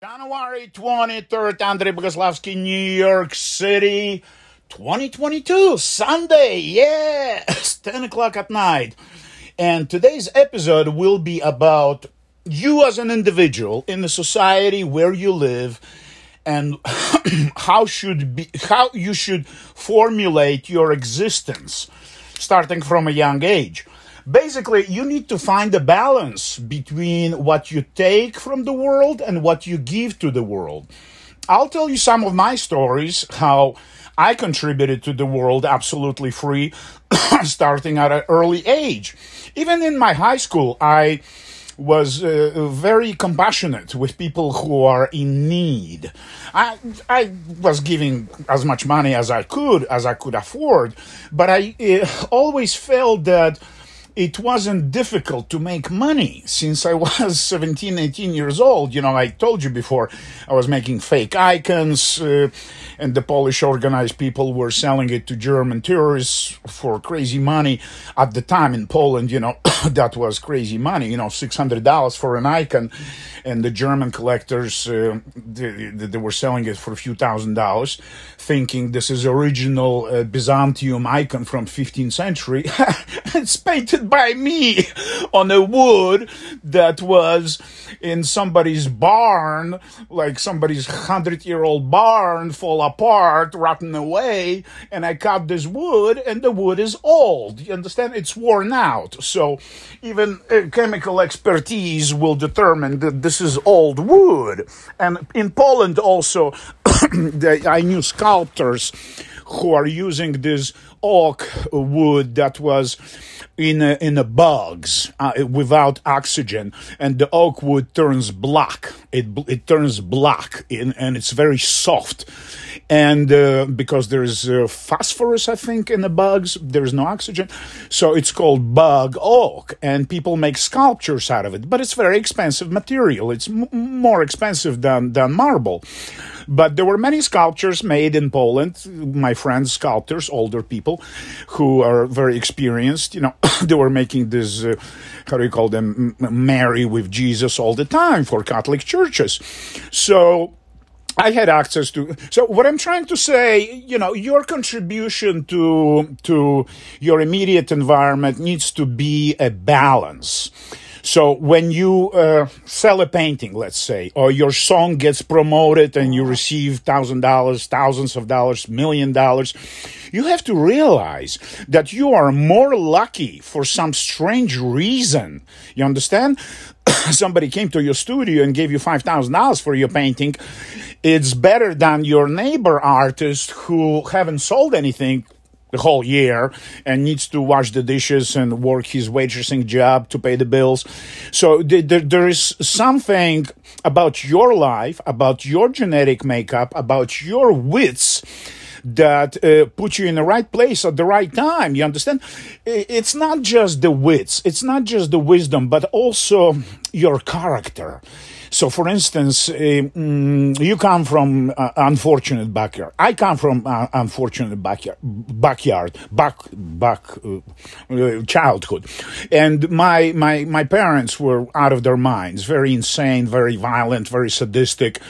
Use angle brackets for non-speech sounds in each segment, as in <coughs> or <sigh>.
January 23rd, Andrei Bogoslavsky, New York City, 2022, Sunday, yes, <laughs> 10 o'clock at night. And today's episode will be about you as an individual in the society where you live and <clears throat> how should be how you should formulate your existence starting from a young age basically you need to find a balance between what you take from the world and what you give to the world i'll tell you some of my stories how i contributed to the world absolutely free <coughs> starting at an early age even in my high school i was uh, very compassionate with people who are in need. I, I was giving as much money as I could, as I could afford, but I uh, always felt that it wasn't difficult to make money since I was <laughs> 17, 18 years old. You know, I told you before I was making fake icons, uh, and the Polish organized people were selling it to German tourists for crazy money. At the time in Poland, you know, <coughs> that was crazy money, you know, $600 for an icon. And the German collectors, uh, they, they, were selling it for a few thousand dollars, thinking this is original uh, Byzantium icon from 15th century. <laughs> it's painted by me on a wood that was in somebody's barn, like somebody's hundred year old barn fall apart, rotten away, and I cut this wood and the wood is old. You understand? It's worn out. So even chemical expertise will determine that this is old wood. And in Poland also, <coughs> I knew sculptors who are using this oak wood that was in a, in a bogs uh, without oxygen, and the oak wood turns black. It it turns black, in, and it's very soft. And uh, because there's uh, phosphorus, I think, in the bogs, there's no oxygen, so it's called bog oak, and people make sculptures out of it. But it's very expensive material. It's m- more expensive than than marble. But there were many sculptures made in Poland. My friends, sculptors, older people, who are very experienced. You know, <coughs> they were making this. Uh, how do you call them? Mary with Jesus all the time for Catholic churches. So I had access to. So what I'm trying to say, you know, your contribution to to your immediate environment needs to be a balance. So when you uh, sell a painting, let's say, or your song gets promoted and you receive thousand dollars, thousands of dollars, million dollars, you have to realize that you are more lucky for some strange reason. You understand? <coughs> Somebody came to your studio and gave you five thousand dollars for your painting. It's better than your neighbor artist who haven't sold anything the whole year and needs to wash the dishes and work his waitressing job to pay the bills. So th- th- there is something about your life, about your genetic makeup, about your wits that uh, put you in the right place at the right time. You understand? It's not just the wits, it's not just the wisdom, but also your character. So, for instance, uh, mm, you come from uh, unfortunate backyard. I come from uh, unfortunate backyard, backyard, back, back, uh, childhood, and my my my parents were out of their minds, very insane, very violent, very sadistic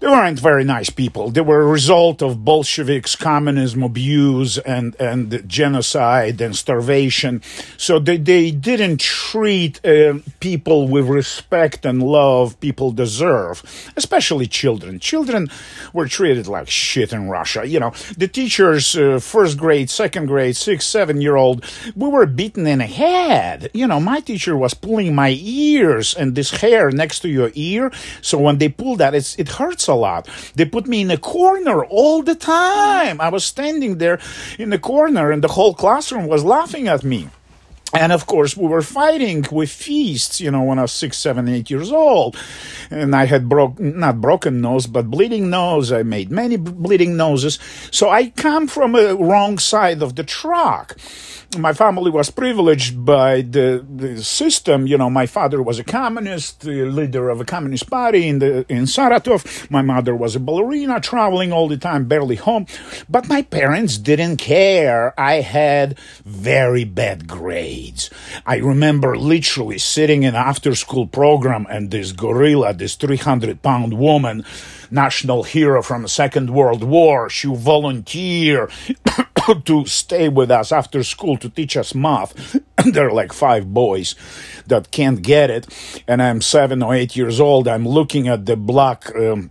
they weren't very nice people. They were a result of Bolsheviks, communism, abuse, and, and genocide and starvation. So they, they didn't treat uh, people with respect and love people deserve, especially children. Children were treated like shit in Russia. You know, the teachers, uh, first grade, second grade, six, seven year old, we were beaten in the head. You know, my teacher was pulling my ears and this hair next to your ear. So when they pull that, it's, it hurts a lot. They put me in a corner all the time. I was standing there in the corner and the whole classroom was laughing at me. And of course, we were fighting with feasts, you know, when I was six, seven, eight years old. And I had broke, not broken nose, but bleeding nose. I made many bleeding noses. So I come from a wrong side of the track my family was privileged by the, the system. You know, my father was a communist, the leader of a communist party in the in Saratov. My mother was a ballerina, traveling all the time, barely home. But my parents didn't care. I had very bad grades decades. I remember literally sitting in after school program and this gorilla, this 300 pound woman, national hero from the Second World War, she volunteered <coughs> to stay with us after school to teach us math. <coughs> there are like five boys that can't get it. And I'm seven or eight years old. I'm looking at the black, um,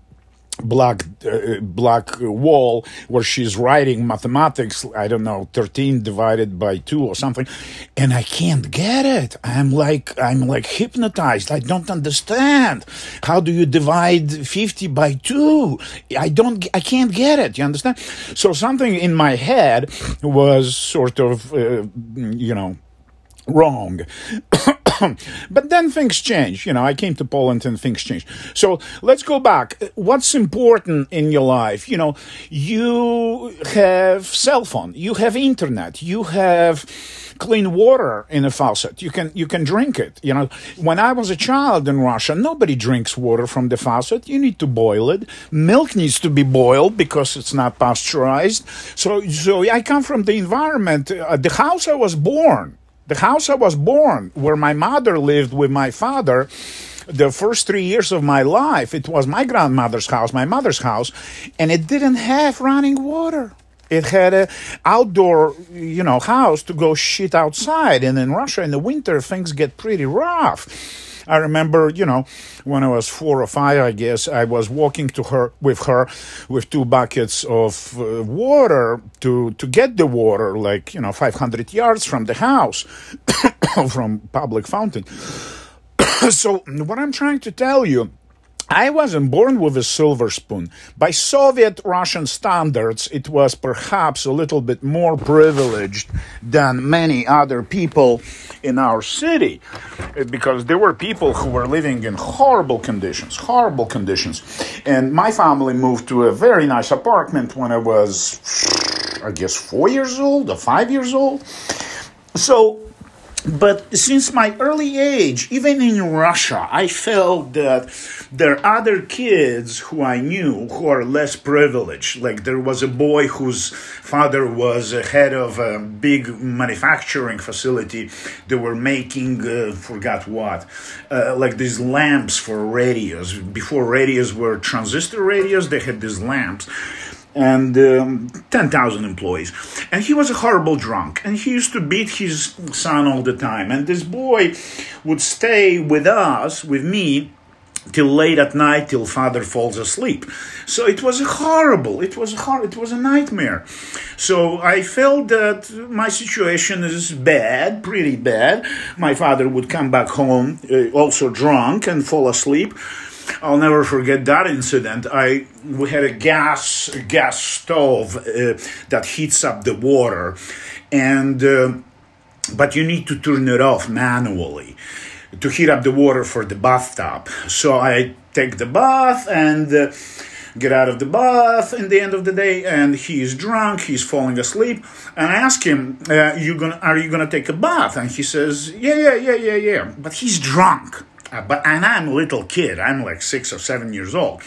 black uh, black wall where she's writing mathematics i don't know 13 divided by 2 or something and i can't get it. I'm like i'm like hypnotized. I don't understand. How do you divide 50 by 2 i don't i can't get it. You understand? So something in my head was sort of uh, you know wrong <coughs> <coughs> but then things change. You know, I came to Poland and things changed. So let's go back. What's important in your life? You know, you have cell phone, you have internet, you have clean water in a faucet. You can you can drink it. You know, when I was a child in Russia, nobody drinks water from the faucet. You need to boil it. Milk needs to be boiled because it's not pasteurized. So so I come from the environment. Uh, the house I was born the house I was born, where my mother lived with my father, the first three years of my life, it was my grandmother's house, my mother's house, and it didn't have running water. It had a outdoor, you know, house to go shit outside. And in Russia in the winter, things get pretty rough. I remember, you know, when I was four or five, I guess, I was walking to her with her with two buckets of uh, water to to get the water, like you know, 500 yards from the house, <coughs> from public fountain. <coughs> so what I'm trying to tell you I wasn't born with a silver spoon. By Soviet Russian standards, it was perhaps a little bit more privileged than many other people in our city eh, because there were people who were living in horrible conditions, horrible conditions. And my family moved to a very nice apartment when I was, I guess, four years old or five years old. So but since my early age, even in Russia, I felt that there are other kids who I knew who are less privileged. Like there was a boy whose father was a head of a big manufacturing facility. They were making, uh, forgot what, uh, like these lamps for radios. Before radios were transistor radios, they had these lamps and um, 10,000 employees. And he was a horrible drunk, and he used to beat his son all the time. And this boy would stay with us, with me, till late at night till father falls asleep so it was horrible it was hor- it was a nightmare so i felt that my situation is bad pretty bad my father would come back home uh, also drunk and fall asleep I'll never forget that incident. I we had a gas gas stove uh, that heats up the water, and uh, but you need to turn it off manually to heat up the water for the bathtub. So I take the bath and. Uh, get out of the bath in the end of the day and he's drunk he's falling asleep and i ask him uh, you gonna are you gonna take a bath and he says yeah yeah yeah yeah yeah but he's drunk uh, but and I'm a little kid. I'm like six or seven years old,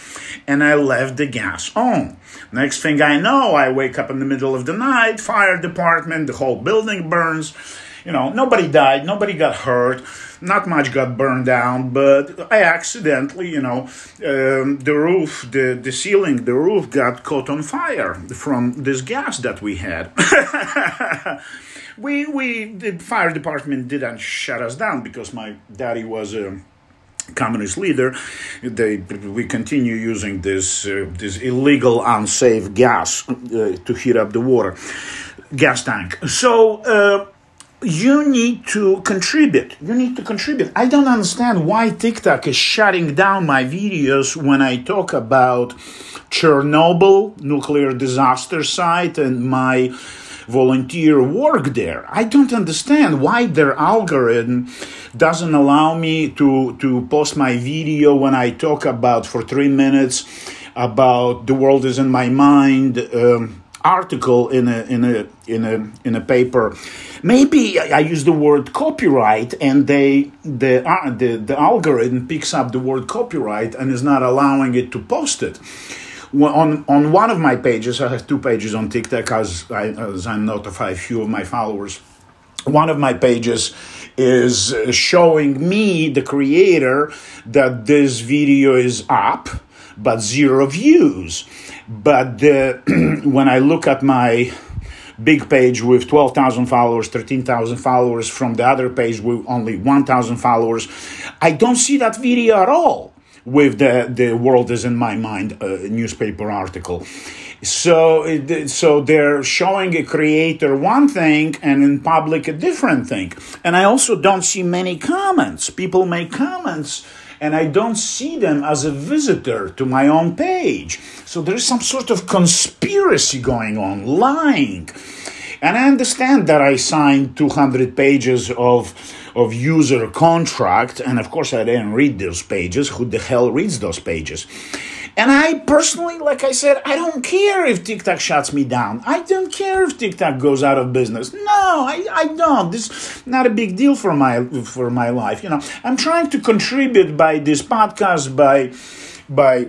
and I left the gas on. Next thing I know, I wake up in the middle of the night. Fire department. The whole building burns. You know, nobody died. Nobody got hurt. Not much got burned down, but I accidentally, you know, um, the roof, the the ceiling, the roof got caught on fire from this gas that we had. <laughs> we we the fire department didn't shut us down because my daddy was a communist leader, they we continue using this uh, this illegal, unsafe gas uh, to heat up the water, gas tank. So. Uh, you need to contribute. You need to contribute. I don't understand why TikTok is shutting down my videos when I talk about Chernobyl nuclear disaster site and my volunteer work there. I don't understand why their algorithm doesn't allow me to, to post my video when I talk about for three minutes about the world is in my mind um, article in a in a in a in a paper. Maybe I use the word copyright, and they the uh, the the algorithm picks up the word copyright and is not allowing it to post it on on one of my pages, I have two pages on TikTok, as I as I notify a few of my followers. one of my pages is uh, showing me, the creator, that this video is up, but zero views. But the, <clears throat> when I look at my big page with 12,000 followers, 13,000 followers from the other page with only 1,000 followers, I don't see that video at all with the, the world is in my mind newspaper article. So, so they're showing a creator one thing and in public a different thing. And I also don't see many comments. People make comments and I don't see them as a visitor to my own page. So there is some sort of conspiracy going on, lying. And I understand that I signed 200 pages of of user contract, and of course I didn't read those pages. Who the hell reads those pages? And I personally, like I said, I don't care if TikTok shuts me down. I don't care if TikTok goes out of business. No, I, I don't. This is not a big deal for my for my life. You know, I'm trying to contribute by this podcast by by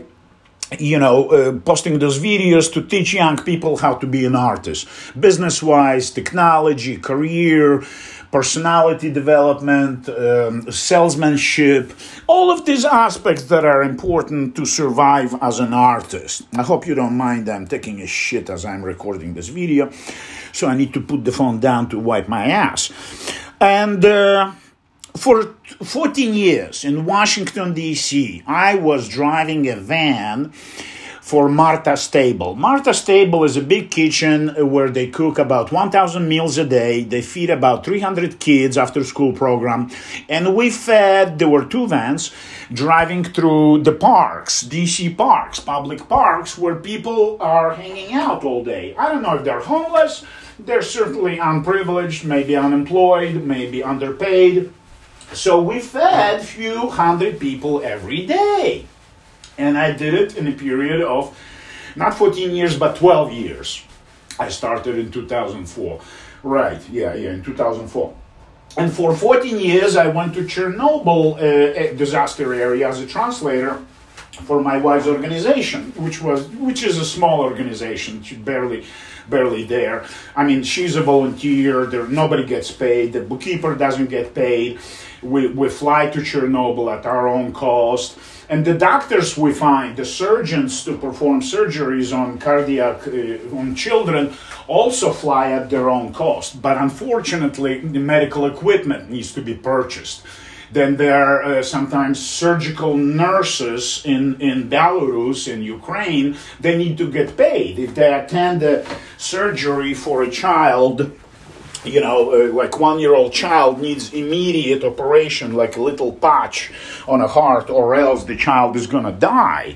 you know, uh, posting those videos to teach young people how to be an artist, business wise, technology, career, personality development, um, salesmanship, all of these aspects that are important to survive as an artist. I hope you don't mind I'm taking a shit as I'm recording this video, so I need to put the phone down to wipe my ass. And uh, for 14 years in Washington, D.C., I was driving a van for Martha's Table. Martha's Table is a big kitchen where they cook about 1,000 meals a day. They feed about 300 kids after school program. And we fed, there were two vans driving through the parks, DC parks, public parks, where people are hanging out all day. I don't know if they're homeless. They're certainly unprivileged, maybe unemployed, maybe underpaid. So we fed few hundred people every day. And I did it in a period of not 14 years, but 12 years. I started in 2004. Right, yeah, yeah, in 2004. And for 14 years, I went to Chernobyl uh, disaster area as a translator for my wife's organization, which was which is a small organization, barely barely there. I mean, she's a volunteer. There, nobody gets paid. The bookkeeper doesn't get paid. We, we fly to Chernobyl at our own cost. And the doctors we find, the surgeons to perform surgeries on cardiac, uh, on children, also fly at their own cost. But unfortunately, the medical equipment needs to be purchased. Then there are uh, sometimes surgical nurses in, in Belarus, in Ukraine, they need to get paid. If they attend a surgery for a child, you know, uh, like one year old child needs immediate operation, like a little patch on a heart, or else the child is to die.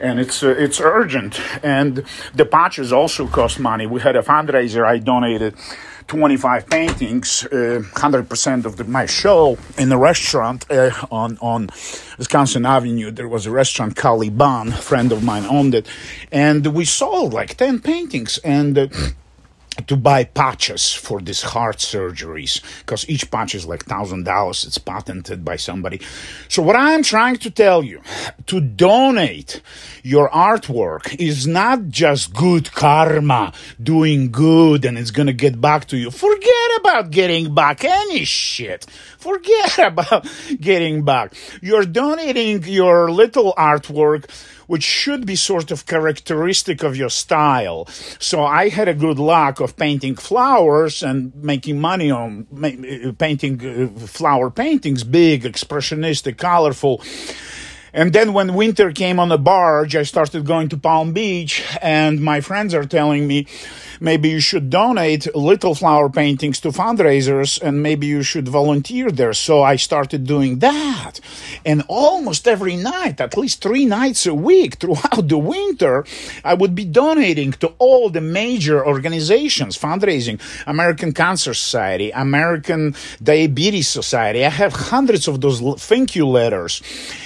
And it's uh, it's urgent, and the patches also cost money. We had a fundraiser. I donated 25 paintings, uh, 100% of the, my show in a restaurant uh, on, on Wisconsin Avenue. There was a restaurant, Caliban, a friend of mine owned it. And we sold like 10 paintings. And uh, to buy patches for these heart surgeries because each patch is like thousand dollars it's patented by somebody. So what i'm trying to tell you to donate your artwork is not just good karma doing good and it's gonna get back to you. Forget about getting back any shit. Forget <laughs> about getting back. You're donating your little artwork which should be sort of characteristic of your style. So I had a good luck of painting flowers and making money on painting uh, flower paintings, big, expressionistic, colorful. And then when winter came on the barge, I started going to Palm Beach, and my friends are telling me, maybe you should donate little flower paintings to fundraisers and maybe you should volunteer there. So I started doing that. And almost every night, at least three nights a week throughout the winter, I would be donating to all the major organizations, fundraising, American Cancer Society, American Diabetes Society. I have hundreds of those thank you letters.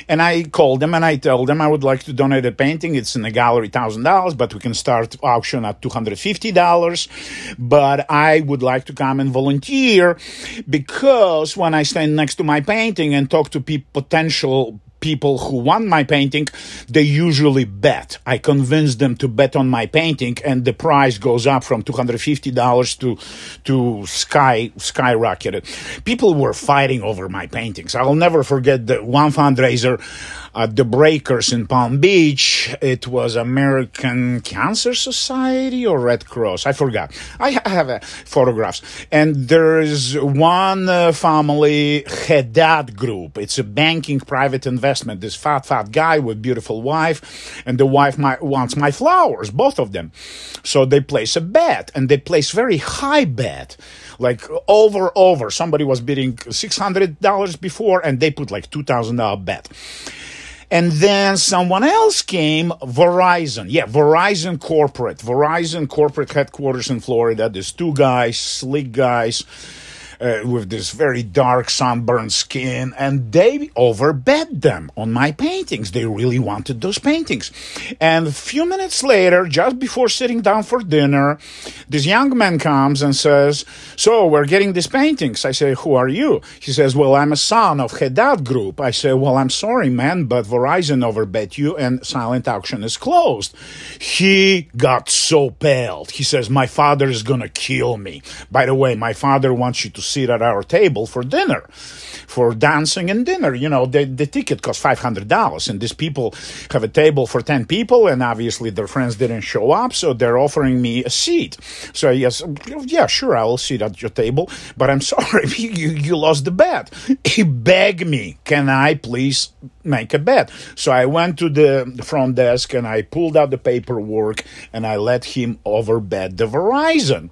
And I call them and I tell them I would like to donate a painting. It's in the gallery, $1,000, but we can start auction at $250 dollars, but I would like to come and volunteer because when I stand next to my painting and talk to pe- potential people who want my painting, they usually bet. I convince them to bet on my painting and the price goes up from $250 to, to sky, skyrocketed. People were fighting over my paintings. I'll never forget the one fundraiser at the Breakers in Palm Beach. It was American Cancer Society or Red Cross. I forgot. I have uh, photographs. And there is one uh, family, Haddad Group. It's a banking private investment. This fat, fat guy with beautiful wife, and the wife my, wants my flowers, both of them. So they place a bet, and they place very high bet like over over somebody was bidding $600 before and they put like $2000 bet and then someone else came, Verizon. Yeah, Verizon Corporate. Verizon Corporate headquarters in Florida. There's two guys, slick guys uh, with this very dark sunburned skin, and they overbet them on my paintings. They really wanted those paintings. And a few minutes later, just before sitting down for dinner, this young man comes and says, So we're getting these paintings. I say, Who are you? He says, Well, I'm a son of Haddad Group. I say, Well, I'm sorry, man, but Verizon overbet you and silent auction is closed. He got so pale. He says, My father is going to kill me. By the way, my father wants you to sit at our table for dinner, for dancing and dinner. You know, the, the ticket costs $500, and these people have a table for 10 people, and obviously their friends didn't show up, so they're offering me a seat. So, yes, yeah, sure, I will sit at your table, but I'm <laughs> sorry, you, you lost the bet. He begged me, can I please make a bet? So I went to the front desk and I pulled out the paperwork and I let him overbet the Verizon.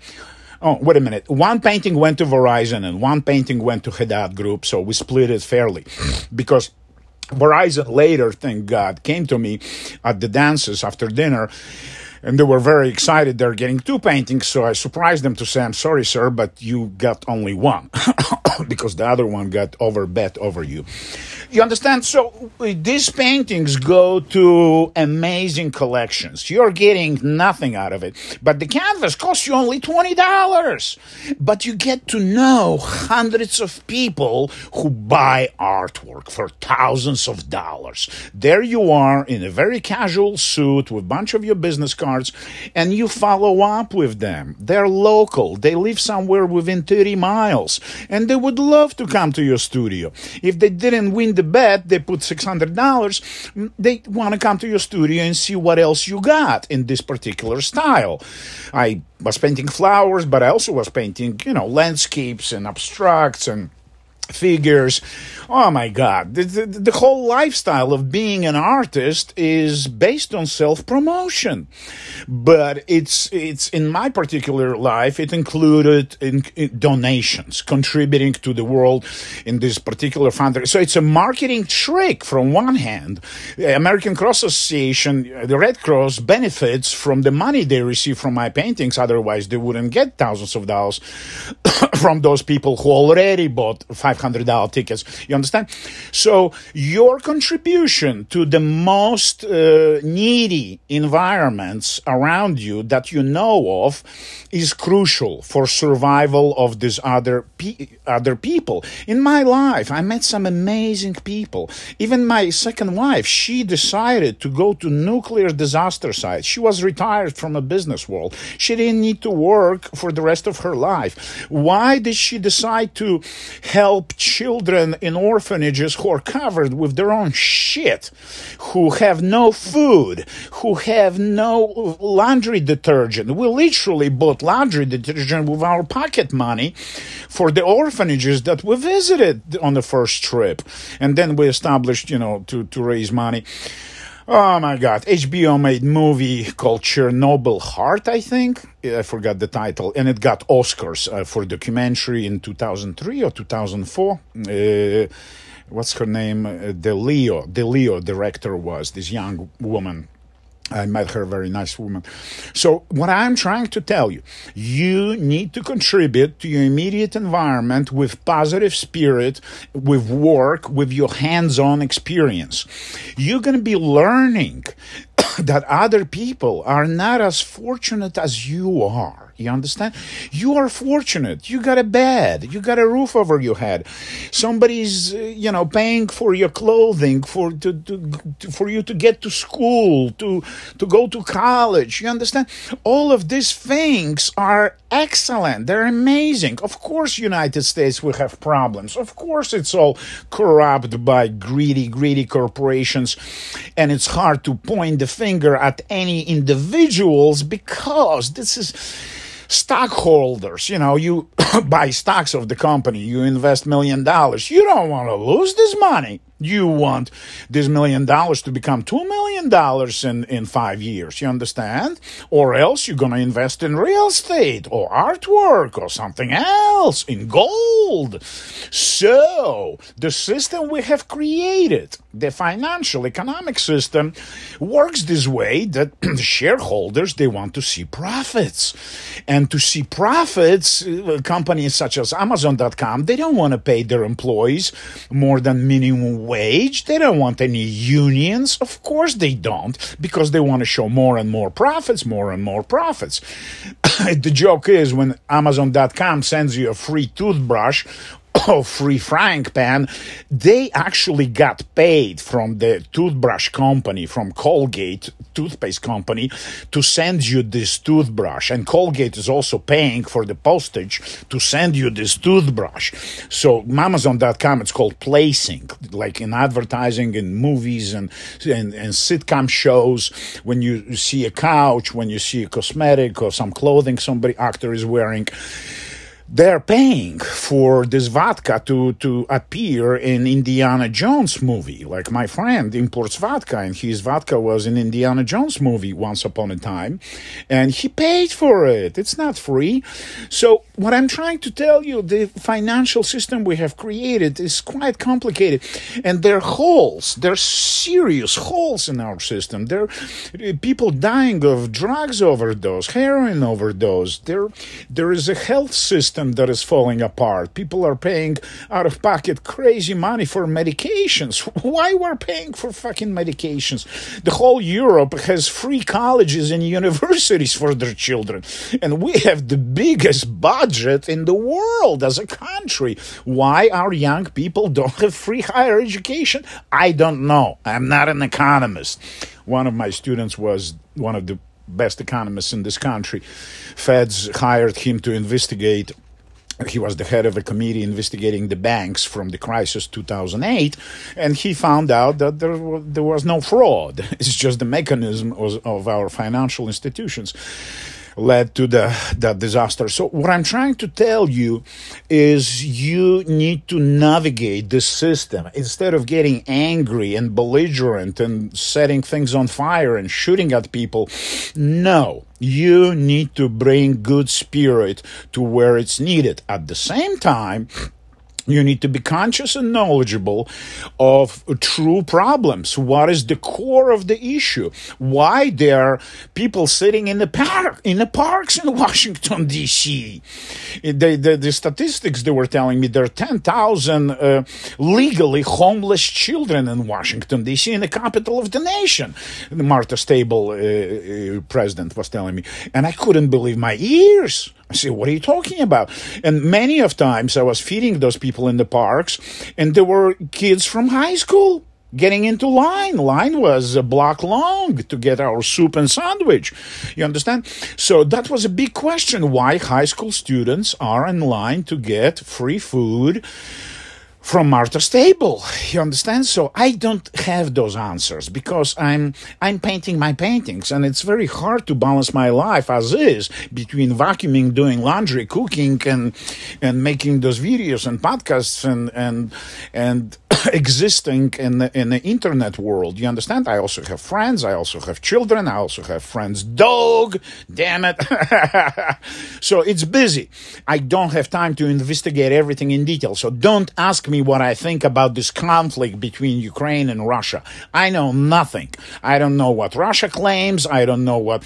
Oh, wait a minute. One painting went to Verizon and one painting went to Haddad Group, so we split it fairly because Verizon later, thank God, came to me at the dances after dinner and they were very excited. They're getting two paintings, so I surprised them to say, "I'm sorry, sir, but you got only one <coughs> because the other one got overbet over you." You understand? So uh, these paintings go to amazing collections. You're getting nothing out of it, but the canvas costs you only twenty dollars. But you get to know hundreds of people who buy artwork for thousands of dollars. There you are in a very casual suit with a bunch of your business cards and you follow up with them. They're local. They live somewhere within 30 miles and they would love to come to your studio. If they didn't win the bet, they put $600, they want to come to your studio and see what else you got in this particular style. I was painting flowers, but I also was painting, you know, landscapes and abstracts and figures. Oh my God. The, the, the, whole lifestyle of being an artist is based on self promotion. But it's, it's in my particular life, it included in, in donations, contributing to the world in this particular fund. So it's a marketing trick from one hand. The American Cross Association, the Red Cross benefits from the money they receive from my paintings. Otherwise, they wouldn't get thousands of dollars <coughs> from those people who already bought five $500 tickets. You understand? So your contribution to the most uh, needy environments around you that you know of is crucial for survival of these other pe- other people. In my life, I met some amazing people. Even my second wife, she decided to go to nuclear disaster sites. She was retired from a business world. She didn't need to work for the rest of her life. Why did she decide to help help children in orphanages who are covered with their own shit, who have no food, who have no laundry detergent. We literally bought laundry detergent with our pocket money for the orphanages that we visited on the first trip. And then we established, you know, to, to raise money. Oh my God! HBO made movie called Chernobyl Heart, I think. I forgot the title, and it got Oscars uh, for documentary in 2003 or 2004. Uh, what's her name? Uh. De Leo director was this young woman I met her, very nice woman. So, what I'm trying to tell you, you need to contribute to your immediate environment with positive spirit, with work, with your hands on experience. You're going to be learning <coughs> that other people are not as fortunate as you are. You understand? You are fortunate. You got a bed. You got a roof over your head. Somebody's, uh, you know, paying for your clothing, for to, to, to, for you to get to school, to to go to college. You understand? All of these things are excellent. They're amazing. Of course, United States will have problems. Of course, it's all corrupt by greedy, greedy corporations, and it's hard to point the finger at any individuals because this is stockholders you know you <coughs> buy stocks of the company you invest million dollars. You don't want to lose this money you want this million dollars to become two million dollars in, in five years, you understand? Or else you're gonna invest in real estate or artwork or something else in gold. So the system we have created, the financial economic system, works this way that <clears throat> the shareholders they want to see profits. And to see profits, uh, companies such as Amazon.com, they don't want to pay their employees more than minimum wage. They don't want any unions. Of course they don't, because they want to show more and more profits, more and more profits. <coughs> the joke is when Amazon.com sends you a free toothbrush <coughs> free frying pan, they actually got paid from the toothbrush company, from Colgate toothpaste company, to send you this toothbrush. And Colgate is also paying for the postage to send you this toothbrush. So Amazon.com, it's called placing, like in advertising in movies and, and, and sitcom shows. When you see a couch, when you see a cosmetic or some clothing somebody actor is wearing, they're paying for this vodka to, to appear in Indiana Jones movie. Like my friend imports vodka, and his vodka was in Indiana Jones movie once upon a time, and he paid for it. It's not free. So what I'm trying to tell you, the financial system we have created is quite complicated, and there are holes. There are serious holes in our system. There are eh, people dying of drugs overdose, heroin overdose. There, there is a health system system that is falling apart. People are paying out of pocket crazy money for medications. <laughs> Why we're paying for fucking medications? The whole Europe has free colleges and <laughs> universities for their children. And we have the biggest budget in the world as a country. Why our young people don't have free higher education? I don't know. I'm not an economist. One of my students was one of the best economists in this country. Feds hired him to investigate he was the head of a committee investigating the banks from the crisis 2008 and he found out that there, there was no fraud. <laughs> It's just the mechanism of, of our financial institutions led to the that disaster. So what I'm trying to tell you is you need to navigate this system instead of getting angry and belligerent and setting things on fire and shooting at people. No, you need to bring good spirit to where it's needed. At the same time, you need to be conscious and knowledgeable of true problems. What is the core of the issue? Why there are people sitting in the park in the parks in <laughs> Washington D.C. The, the, the statistics they were telling me there are ten thousand uh, legally homeless children in Washington D.C. in the capital of the nation. The Martha's Table, uh, uh, president, was telling me, and I couldn't believe my ears. I say, what are you talking about? And many of times I was feeding those people in the parks, and there were kids from high school getting into line. Line was a block long to get our soup and sandwich. You understand? So that was a big question why high school students are in line to get free food from Martha's table. You understand? So I don't have those answers because I'm I'm painting my paintings and it's very hard to balance my life as is between vacuuming, doing laundry, cooking and and making those videos and podcasts and and and <coughs> existing in the, in the internet world. You understand? I also have friends. I also have children. I also have friends' dog. Damn it. <laughs> so it's busy. I don't have time to investigate everything in detail. So don't ask me me what I think about this conflict between Ukraine and Russia. I know nothing. I don't know what Russia claims. I don't know what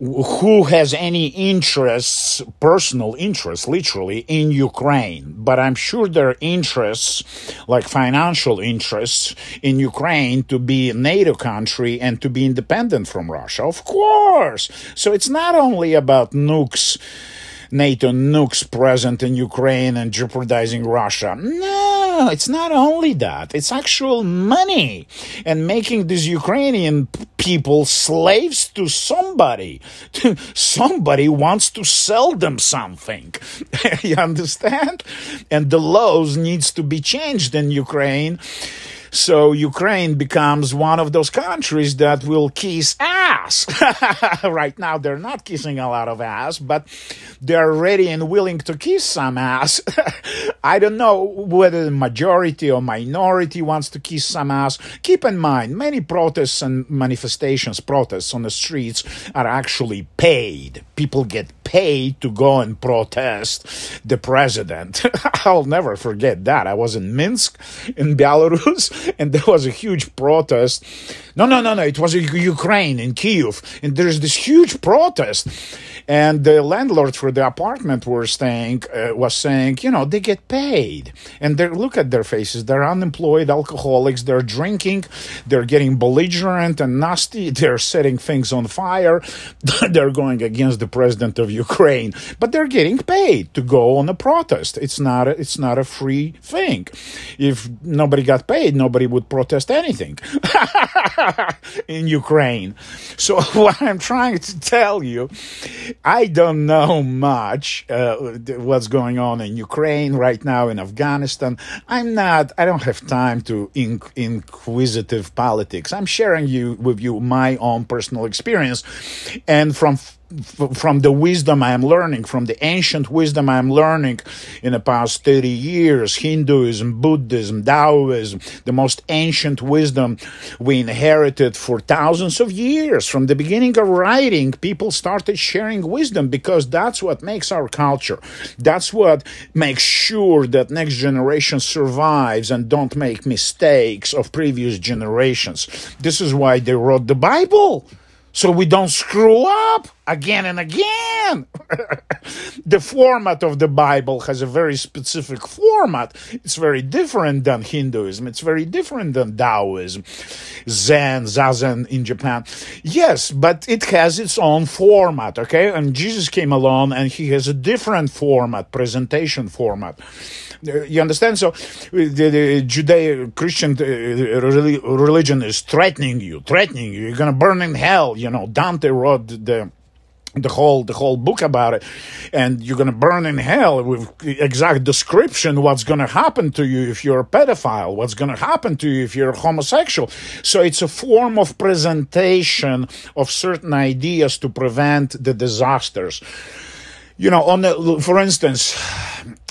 who has any interests, personal interests, literally, in Ukraine. But I'm sure there are interests, like financial interests, in Ukraine to be a NATO country and to be independent from Russia. Of course. So it's not only about nukes NATO nukes present in Ukraine and jeopardizing Russia. No, it's not only that. It's actual money and making these Ukrainian people slaves to somebody. <laughs> somebody wants to sell them something. <laughs> you understand? And the laws needs to be changed in Ukraine so Ukraine becomes one of those countries that will kiss ass. <laughs> right now, they're not kissing a lot of ass, but they're ready and willing to kiss some ass. <laughs> I don't know whether the majority or minority wants to kiss some ass. Keep in mind, many protests and manifestations, protests on the streets are actually paid. People get paid to go and protest the president. <laughs> I'll never forget that. I was in Minsk in Belarus <laughs> and there was a huge protest. No, no, no, no. It was in Ukraine in Kiev, and there's this huge protest, and the landlord for the apartment were saying uh, was saying, you know, they get paid, and they look at their faces. They're unemployed, alcoholics. They're drinking. They're getting belligerent and nasty. <laughs> They're setting things on fire. they're going against the president of Ukraine, but they're getting paid to go on a protest. It's not. A, it's not a free thing. If nobody got paid, nobody would protest anything <laughs> in Ukraine. So, <laughs> what I'm trying to tell you, I don't know much uh, what's going on in Ukraine right now, in Afghanistan. I'm not, I don't have time to inc- inquisitive politics. I'm sharing you with you my own personal experience. And from from the wisdom I am learning, from the ancient wisdom I am learning in the past 30 years, Hinduism, Buddhism, Taoism, the most ancient wisdom we inherited for thousands of years. From the beginning of writing, people started sharing wisdom because that's what makes our culture. That's what makes sure that next generation survives and don't make mistakes of previous generations. This is why they wrote the Bible so we don't screw up again and again. <laughs> the format of the Bible has a very specific format. It's very different than Hinduism. It's very different than Taoism, Zen, Zazen in Japan. Yes, but it has its own format, okay? And Jesus came along and he has a different format, presentation format. Uh, you understand? So the, the Judeo Christian uh, religion is threatening you, threatening you. You're going to burn in hell. You know, Dante wrote the the whole the whole book about it. And you're going to burn in hell with exact description what's going to happen to you if you're a pedophile what's going to happen to you if you're homosexual. So it's a form of presentation of certain ideas to prevent the disasters. You know on the, for instance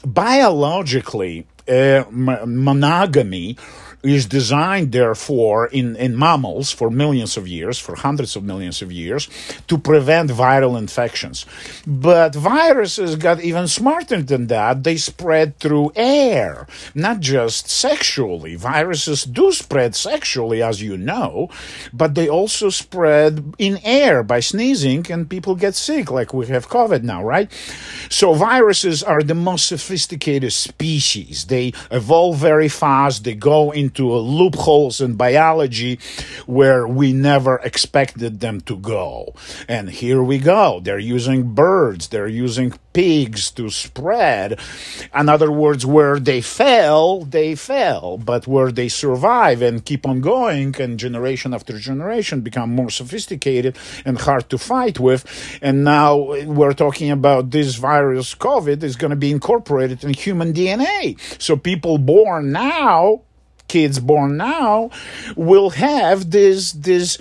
biologically, uh, monogamy is designed, therefore, in, in mammals for millions of years, for hundreds of millions of years, to prevent viral infections. But viruses got even smarter than that. They spread through air, not just sexually. Viruses do spread sexually, as you know, but they also spread in air by sneezing, and people get sick, like we have COVID now, right? So viruses are the most sophisticated species. They evolve very fast, they go in into loopholes in biology where we never expected them to go. And here we go. They're using birds, they're using pigs to spread. In other words, where they fail, they fail. But where they survive and keep on going, and generation after generation become more sophisticated and hard to fight with. And now we're talking about this virus, COVID, is going to be incorporated in human DNA. So people born now kids born now will have this this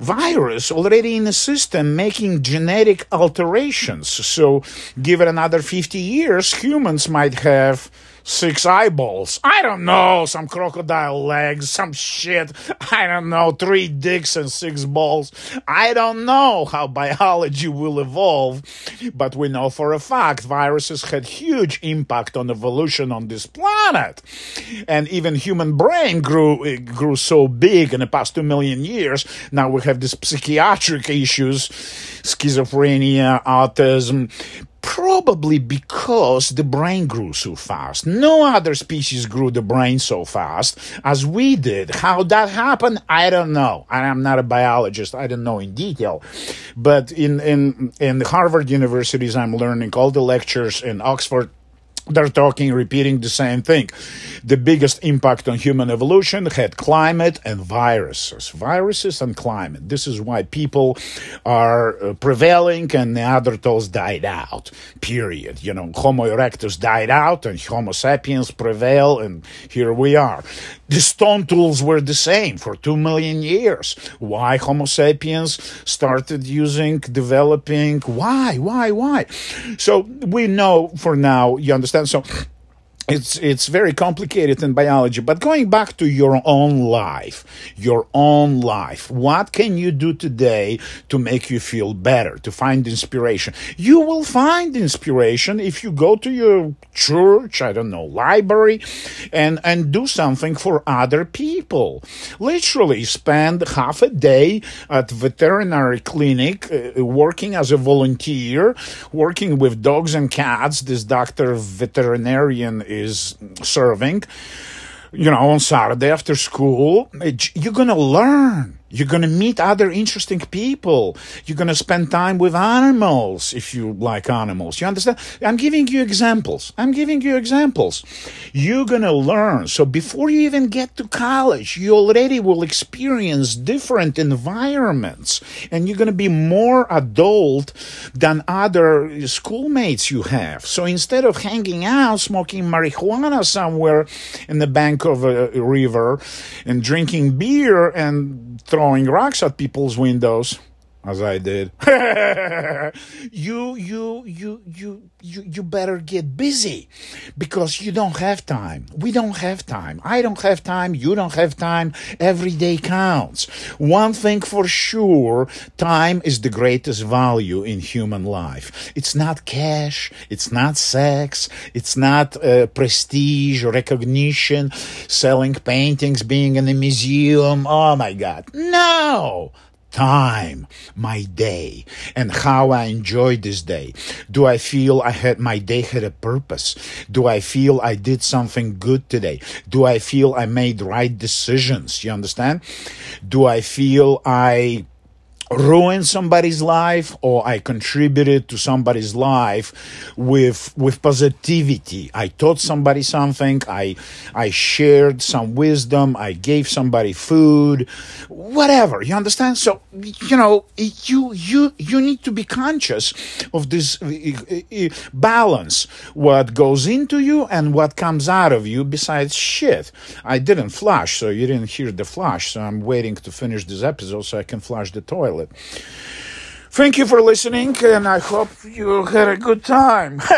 virus already in the system making genetic alterations. So give it another 50 years humans might have six eyeballs. I don't know, some crocodile legs, some shit. I don't know, three dicks and six balls. I don't know how biology will evolve, but we know for a fact viruses had huge impact on evolution on this planet. And even human brain grew grew so big in the past two million years. Now we have these psychiatric issues, schizophrenia, autism, probably because the brain grew so fast. No other species grew the brain so fast as we did. How that happened, I don't know. I'm not a biologist. I don't know in detail. But in, in, in Harvard universities, I'm learning all the lectures in Oxford they're talking, repeating the same thing. The biggest impact on human evolution had climate and viruses. Viruses and climate. This is why people are uh, prevailing and Neanderthals died out. Period. You know, Homo erectus died out and Homo sapiens prevail, and here we are. The stone tools were the same for two million years. Why Homo sapiens started using, developing? Why? Why? Why? So we know for now, you understand. So it's it's very complicated in biology but going back to your own life your own life what can you do today to make you feel better to find inspiration? You will find inspiration if you go to your church i don't know library and and do something for other people. Literally spend half a day at veterinary clinic uh, working as a volunteer working with dogs and cats. This doctor veterinarian is serving, you know, on Saturday after school, you're going to learn you're going to meet other interesting people. You're going to spend time with animals if you like animals. You understand? I'm giving you examples. I'm giving you examples. You're going to learn. So before you even get to college, you already will experience different environments and you're going to be more adult than other schoolmates you have. So instead of hanging out smoking marijuana somewhere in the bank of a river and drinking beer and throwing rocks at people's windows as I did. <laughs> you, you, you, you, you, you better get busy because you don't have time. We don't have time. I don't have time. You don't have time. Every day counts. One thing for sure, time is the greatest value in human life. It's not cash. It's not sex. It's not uh, prestige, recognition, selling paintings, being in a museum. Oh my God. No time, my day, and how I enjoyed this day. Do I feel I had my day had a purpose? Do I feel I did something good today? Do I feel I made right decisions? You understand? Do I feel I ruined somebody's life or I contributed to somebody's life with with positivity. I taught somebody something, I I shared some wisdom, I gave somebody food, whatever. You understand? So you know, you you you need to be conscious of this uh, uh, balance what goes into you and what comes out of you besides shit. I didn't flush, so you didn't hear the flush, so I'm waiting to finish this episode so I can flush the toilet it. Thank you for listening, and I hope you had a good time. <laughs>